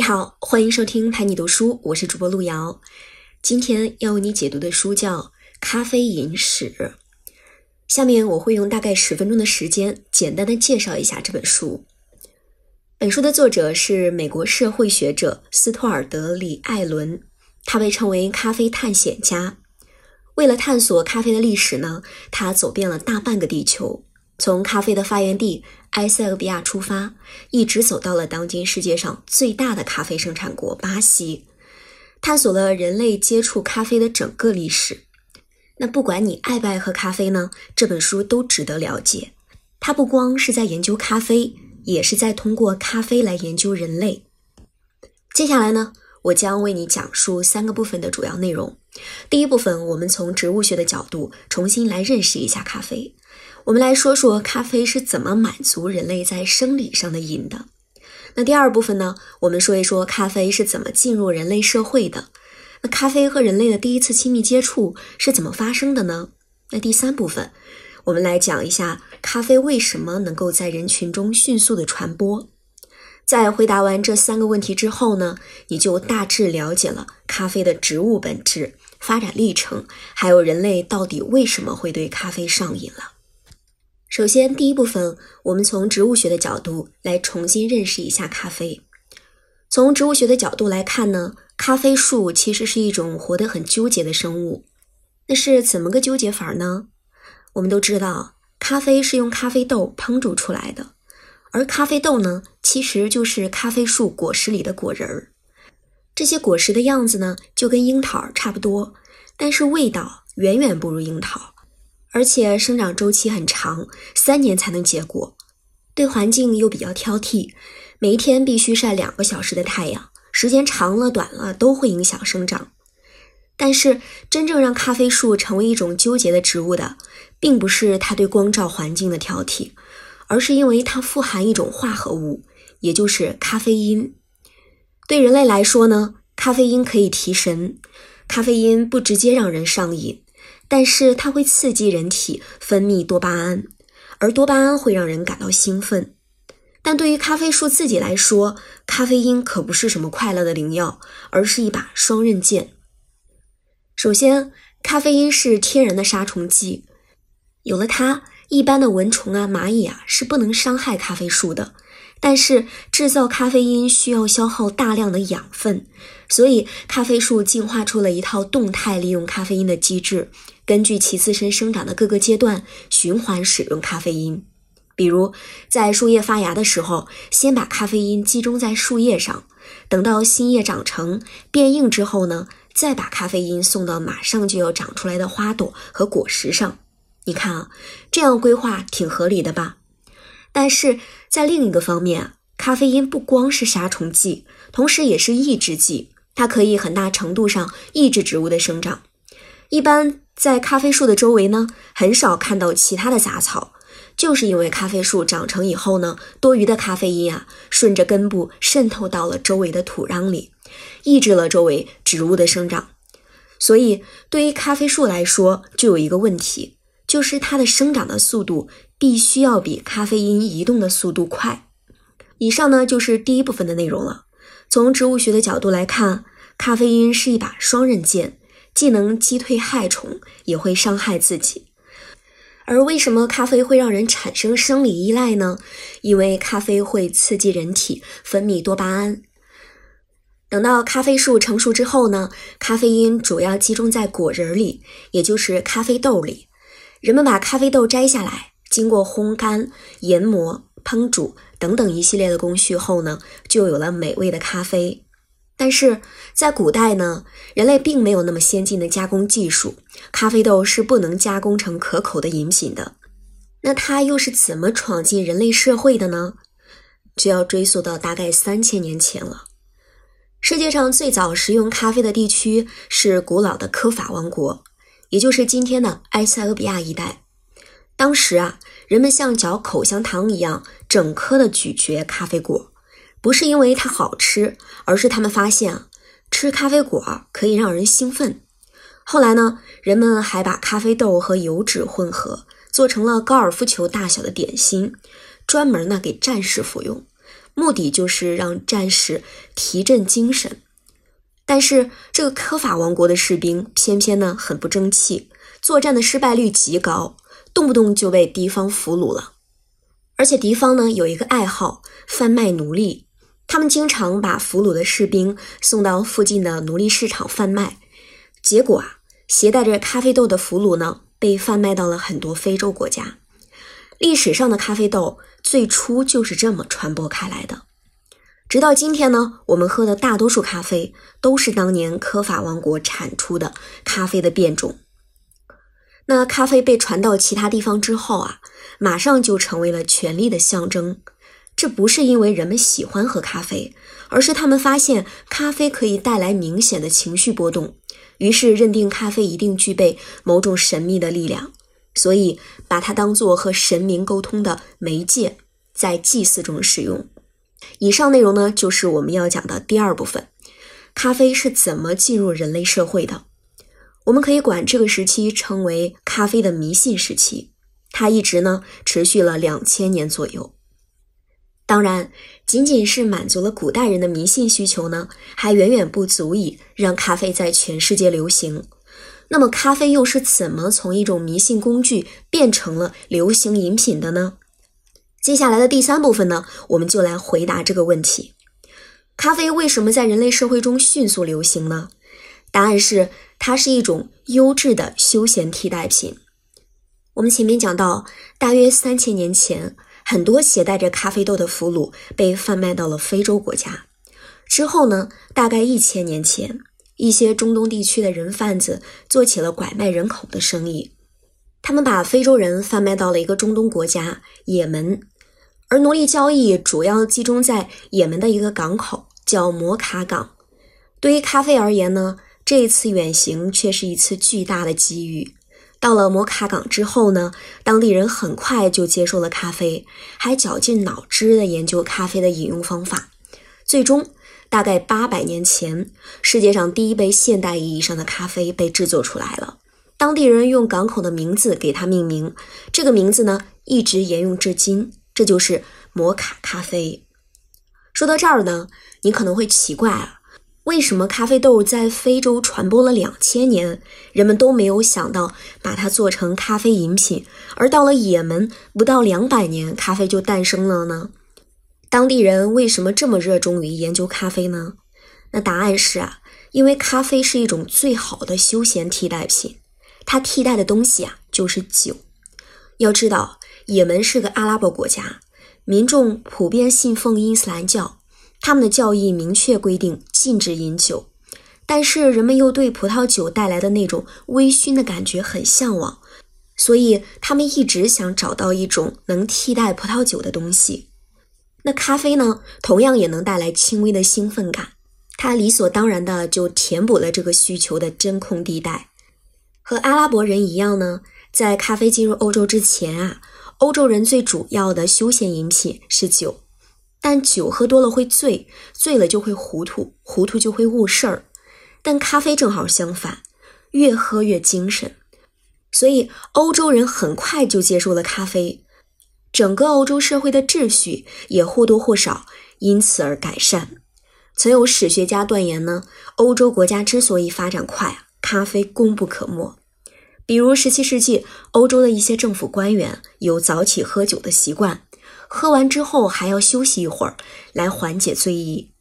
你好，欢迎收听陪你读书，我是主播路遥。今天要为你解读的书叫《咖啡饮史》。下面我会用大概十分钟的时间，简单的介绍一下这本书。本书的作者是美国社会学者斯托尔德里艾伦，他被称为咖啡探险家。为了探索咖啡的历史呢，他走遍了大半个地球。从咖啡的发源地埃塞俄比亚出发，一直走到了当今世界上最大的咖啡生产国巴西，探索了人类接触咖啡的整个历史。那不管你爱不爱喝咖啡呢，这本书都值得了解。它不光是在研究咖啡，也是在通过咖啡来研究人类。接下来呢，我将为你讲述三个部分的主要内容。第一部分，我们从植物学的角度重新来认识一下咖啡。我们来说说咖啡是怎么满足人类在生理上的瘾的。那第二部分呢？我们说一说咖啡是怎么进入人类社会的。那咖啡和人类的第一次亲密接触是怎么发生的呢？那第三部分，我们来讲一下咖啡为什么能够在人群中迅速的传播。在回答完这三个问题之后呢，你就大致了解了咖啡的植物本质、发展历程，还有人类到底为什么会对咖啡上瘾了。首先，第一部分，我们从植物学的角度来重新认识一下咖啡。从植物学的角度来看呢，咖啡树其实是一种活得很纠结的生物。那是怎么个纠结法呢？我们都知道，咖啡是用咖啡豆烹煮出来的，而咖啡豆呢，其实就是咖啡树果实里的果仁儿。这些果实的样子呢，就跟樱桃差不多，但是味道远远不如樱桃。而且生长周期很长，三年才能结果，对环境又比较挑剔，每一天必须晒两个小时的太阳，时间长了短了都会影响生长。但是真正让咖啡树成为一种纠结的植物的，并不是它对光照环境的挑剔，而是因为它富含一种化合物，也就是咖啡因。对人类来说呢，咖啡因可以提神，咖啡因不直接让人上瘾。但是它会刺激人体分泌多巴胺，而多巴胺会让人感到兴奋。但对于咖啡树自己来说，咖啡因可不是什么快乐的灵药，而是一把双刃剑。首先，咖啡因是天然的杀虫剂，有了它，一般的蚊虫啊、蚂蚁啊是不能伤害咖啡树的。但是制造咖啡因需要消耗大量的养分，所以咖啡树进化出了一套动态利用咖啡因的机制。根据其自身生长的各个阶段，循环使用咖啡因。比如，在树叶发芽的时候，先把咖啡因集中在树叶上；等到新叶长成变硬之后呢，再把咖啡因送到马上就要长出来的花朵和果实上。你看啊，这样规划挺合理的吧？但是在另一个方面，咖啡因不光是杀虫剂，同时也是抑制剂，它可以很大程度上抑制植物的生长。一般在咖啡树的周围呢，很少看到其他的杂草，就是因为咖啡树长成以后呢，多余的咖啡因啊，顺着根部渗透到了周围的土壤里，抑制了周围植物的生长。所以，对于咖啡树来说，就有一个问题，就是它的生长的速度必须要比咖啡因移动的速度快。以上呢，就是第一部分的内容了。从植物学的角度来看，咖啡因是一把双刃剑。既能击退害虫，也会伤害自己。而为什么咖啡会让人产生生理依赖呢？因为咖啡会刺激人体分泌多巴胺。等到咖啡树成熟之后呢，咖啡因主要集中在果仁里，也就是咖啡豆里。人们把咖啡豆摘下来，经过烘干、研磨、烹煮等等一系列的工序后呢，就有了美味的咖啡。但是在古代呢，人类并没有那么先进的加工技术，咖啡豆是不能加工成可口的饮品的。那它又是怎么闯进人类社会的呢？就要追溯到大概三千年前了。世界上最早食用咖啡的地区是古老的科法王国，也就是今天的埃塞俄比亚一带。当时啊，人们像嚼口香糖一样，整颗的咀嚼咖啡果。不是因为它好吃，而是他们发现啊，吃咖啡果可以让人兴奋。后来呢，人们还把咖啡豆和油脂混合，做成了高尔夫球大小的点心，专门呢给战士服用。目的就是让战士提振精神。但是这个科法王国的士兵偏偏呢很不争气，作战的失败率极高，动不动就被敌方俘虏了。而且敌方呢有一个爱好，贩卖奴隶，他们经常把俘虏的士兵送到附近的奴隶市场贩卖。结果啊，携带着咖啡豆的俘虏呢被贩卖到了很多非洲国家。历史上的咖啡豆最初就是这么传播开来的，直到今天呢，我们喝的大多数咖啡都是当年科法王国产出的咖啡的变种。那咖啡被传到其他地方之后啊，马上就成为了权力的象征。这不是因为人们喜欢喝咖啡，而是他们发现咖啡可以带来明显的情绪波动，于是认定咖啡一定具备某种神秘的力量。所以，把它当做和神明沟通的媒介，在祭祀中使用。以上内容呢，就是我们要讲的第二部分：咖啡是怎么进入人类社会的。我们可以管这个时期称为咖啡的迷信时期。它一直呢持续了两千年左右。当然，仅仅是满足了古代人的迷信需求呢，还远远不足以让咖啡在全世界流行。那么，咖啡又是怎么从一种迷信工具变成了流行饮品的呢？接下来的第三部分呢，我们就来回答这个问题：咖啡为什么在人类社会中迅速流行呢？答案是，它是一种优质的休闲替代品。我们前面讲到，大约三千年前，很多携带着咖啡豆的俘虏被贩卖到了非洲国家。之后呢，大概一千年前。一些中东地区的人贩子做起了拐卖人口的生意，他们把非洲人贩卖到了一个中东国家也门，而奴隶交易主要集中在也门的一个港口，叫摩卡港。对于咖啡而言呢，这一次远行却是一次巨大的机遇。到了摩卡港之后呢，当地人很快就接受了咖啡，还绞尽脑汁地研究咖啡的饮用方法，最终。大概八百年前，世界上第一杯现代意义上的咖啡被制作出来了。当地人用港口的名字给它命名，这个名字呢一直沿用至今，这就是摩卡咖啡。说到这儿呢，你可能会奇怪啊，为什么咖啡豆在非洲传播了两千年，人们都没有想到把它做成咖啡饮品，而到了也门，不到两百年，咖啡就诞生了呢？当地人为什么这么热衷于研究咖啡呢？那答案是啊，因为咖啡是一种最好的休闲替代品，它替代的东西啊就是酒。要知道，也门是个阿拉伯国家，民众普遍信奉伊斯兰教，他们的教义明确规定禁止饮酒，但是人们又对葡萄酒带来的那种微醺的感觉很向往，所以他们一直想找到一种能替代葡萄酒的东西。那咖啡呢，同样也能带来轻微的兴奋感，它理所当然的就填补了这个需求的真空地带。和阿拉伯人一样呢，在咖啡进入欧洲之前啊，欧洲人最主要的休闲饮品是酒，但酒喝多了会醉，醉了就会糊涂，糊涂就会误事儿。但咖啡正好相反，越喝越精神，所以欧洲人很快就接受了咖啡。整个欧洲社会的秩序也或多或少因此而改善。曾有史学家断言呢，欧洲国家之所以发展快，咖啡功不可没。比如17世纪，欧洲的一些政府官员有早起喝酒的习惯，喝完之后还要休息一会儿来缓解醉意。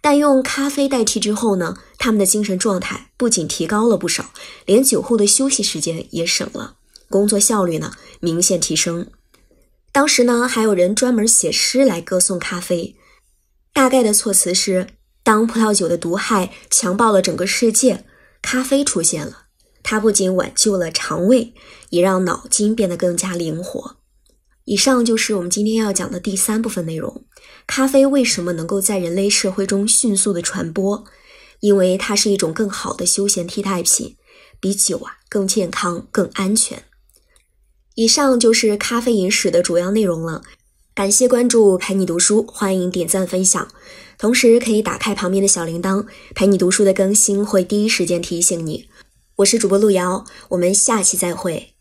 但用咖啡代替之后呢，他们的精神状态不仅提高了不少，连酒后的休息时间也省了，工作效率呢明显提升。当时呢，还有人专门写诗来歌颂咖啡，大概的措辞是：当葡萄酒的毒害强暴了整个世界，咖啡出现了，它不仅挽救了肠胃，也让脑筋变得更加灵活。以上就是我们今天要讲的第三部分内容：咖啡为什么能够在人类社会中迅速的传播？因为它是一种更好的休闲替代品，比酒啊更健康、更安全。以上就是咖啡饮史的主要内容了，感谢关注陪你读书，欢迎点赞分享，同时可以打开旁边的小铃铛，陪你读书的更新会第一时间提醒你。我是主播路遥，我们下期再会。